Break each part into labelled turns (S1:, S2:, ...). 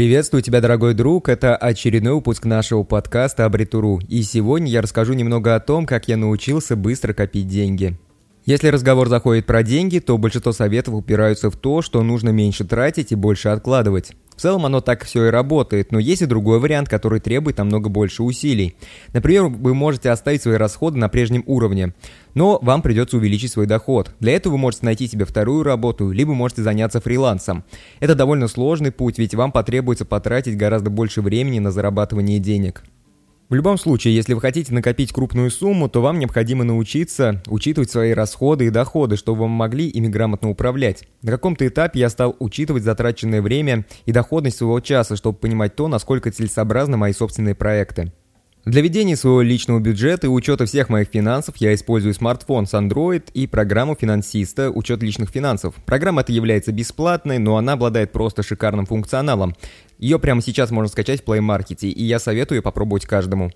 S1: Приветствую тебя, дорогой друг, это очередной выпуск нашего подкаста Абритуру, и сегодня я расскажу немного о том, как я научился быстро копить деньги. Если разговор заходит про деньги, то большинство советов упираются в то, что нужно меньше тратить и больше откладывать. В целом оно так все и работает, но есть и другой вариант, который требует намного больше усилий. Например, вы можете оставить свои расходы на прежнем уровне, но вам придется увеличить свой доход. Для этого вы можете найти себе вторую работу, либо можете заняться фрилансом. Это довольно сложный путь, ведь вам потребуется потратить гораздо больше времени на зарабатывание денег. В любом случае, если вы хотите накопить крупную сумму, то вам необходимо научиться учитывать свои расходы и доходы, чтобы вы могли ими грамотно управлять. На каком-то этапе я стал учитывать затраченное время и доходность своего часа, чтобы понимать то, насколько целесообразны мои собственные проекты. Для ведения своего личного бюджета и учета всех моих финансов я использую смартфон с Android и программу финансиста «Учет личных финансов». Программа эта является бесплатной, но она обладает просто шикарным функционалом. Ее прямо сейчас можно скачать в Play Market, и я советую попробовать каждому.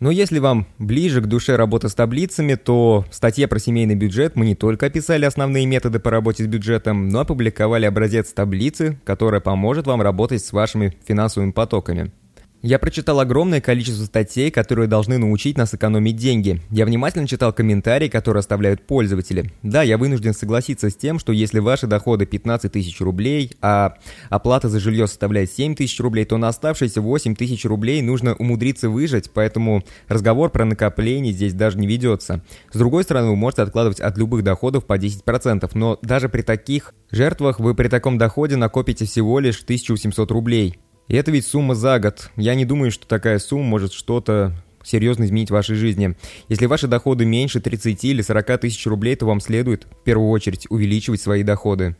S1: Но если вам ближе к душе работа с таблицами, то в статье про семейный бюджет мы не только описали основные методы по работе с бюджетом, но опубликовали образец таблицы, которая поможет вам работать с вашими финансовыми потоками. Я прочитал огромное количество статей, которые должны научить нас экономить деньги. Я внимательно читал комментарии, которые оставляют пользователи. Да, я вынужден согласиться с тем, что если ваши доходы 15 тысяч рублей, а оплата за жилье составляет 7 тысяч рублей, то на оставшиеся 8 тысяч рублей нужно умудриться выжить, поэтому разговор про накопление здесь даже не ведется. С другой стороны, вы можете откладывать от любых доходов по 10%, но даже при таких жертвах вы при таком доходе накопите всего лишь 1700 рублей. И это ведь сумма за год. Я не думаю, что такая сумма может что-то серьезно изменить в вашей жизни. Если ваши доходы меньше 30 или 40 тысяч рублей, то вам следует в первую очередь увеличивать свои доходы.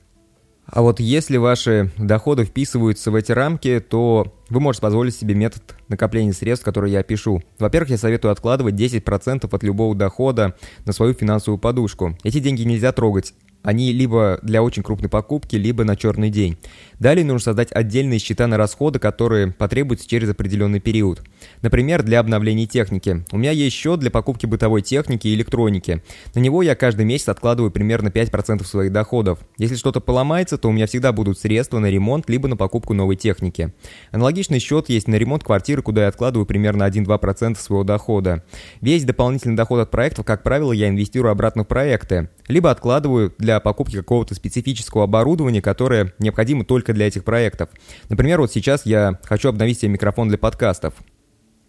S1: А вот если ваши доходы вписываются в эти рамки, то вы можете позволить себе метод накопления средств, который я опишу. Во-первых, я советую откладывать 10% от любого дохода на свою финансовую подушку. Эти деньги нельзя трогать, они либо для очень крупной покупки, либо на черный день. Далее нужно создать отдельные счета на расходы, которые потребуются через определенный период. Например, для обновления техники. У меня есть счет для покупки бытовой техники и электроники. На него я каждый месяц откладываю примерно 5% своих доходов. Если что-то поломается, то у меня всегда будут средства на ремонт, либо на покупку новой техники. Аналогичный счет есть на ремонт квартиры, куда я откладываю примерно 1-2% своего дохода. Весь дополнительный доход от проектов, как правило, я инвестирую обратно в проекты. Либо откладываю для покупки какого-то специфического оборудования, которое необходимо только для этих проектов. Например, вот сейчас я хочу обновить себе микрофон для подкастов.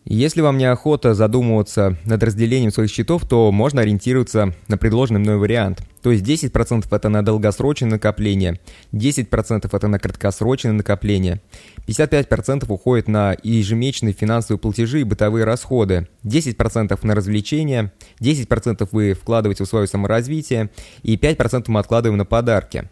S1: Если вам неохота задумываться над разделением своих счетов, то можно ориентироваться на предложенный мной вариант. То есть 10% это на долгосрочное накопление, 10% это на краткосрочное накопление, 55% уходит на ежемесячные финансовые платежи и бытовые расходы, 10% на развлечения, 10% вы вкладываете в свое саморазвитие и 5% мы откладываем на подарки.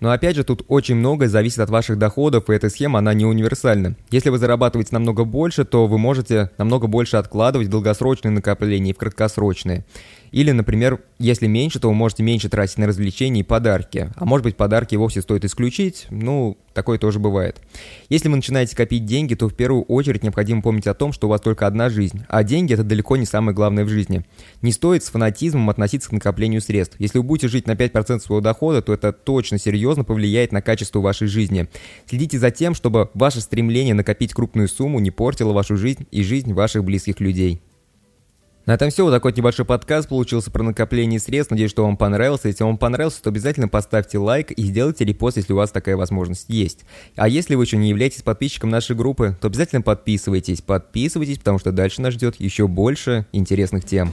S1: Но опять же, тут очень многое зависит от ваших доходов, и эта схема, она не универсальна. Если вы зарабатываете намного больше, то вы можете намного больше откладывать в долгосрочные накопления и в краткосрочные. Или, например, если меньше, то вы можете меньше тратить на развлечения и подарки. А может быть, подарки вовсе стоит исключить, ну, такое тоже бывает. Если вы начинаете копить деньги, то в первую очередь необходимо помнить о том, что у вас только одна жизнь, а деньги это далеко не самое главное в жизни. Не стоит с фанатизмом относиться к накоплению средств. Если вы будете жить на 5% своего дохода, то это точно серьезно повлияет на качество вашей жизни. Следите за тем, чтобы ваше стремление накопить крупную сумму не портило вашу жизнь и жизнь ваших близких людей. На этом все. Вот такой небольшой подкаст получился про накопление средств. Надеюсь, что вам понравился. Если вам понравился, то обязательно поставьте лайк и сделайте репост, если у вас такая возможность есть. А если вы еще не являетесь подписчиком нашей группы, то обязательно подписывайтесь. Подписывайтесь, потому что дальше нас ждет еще больше интересных тем.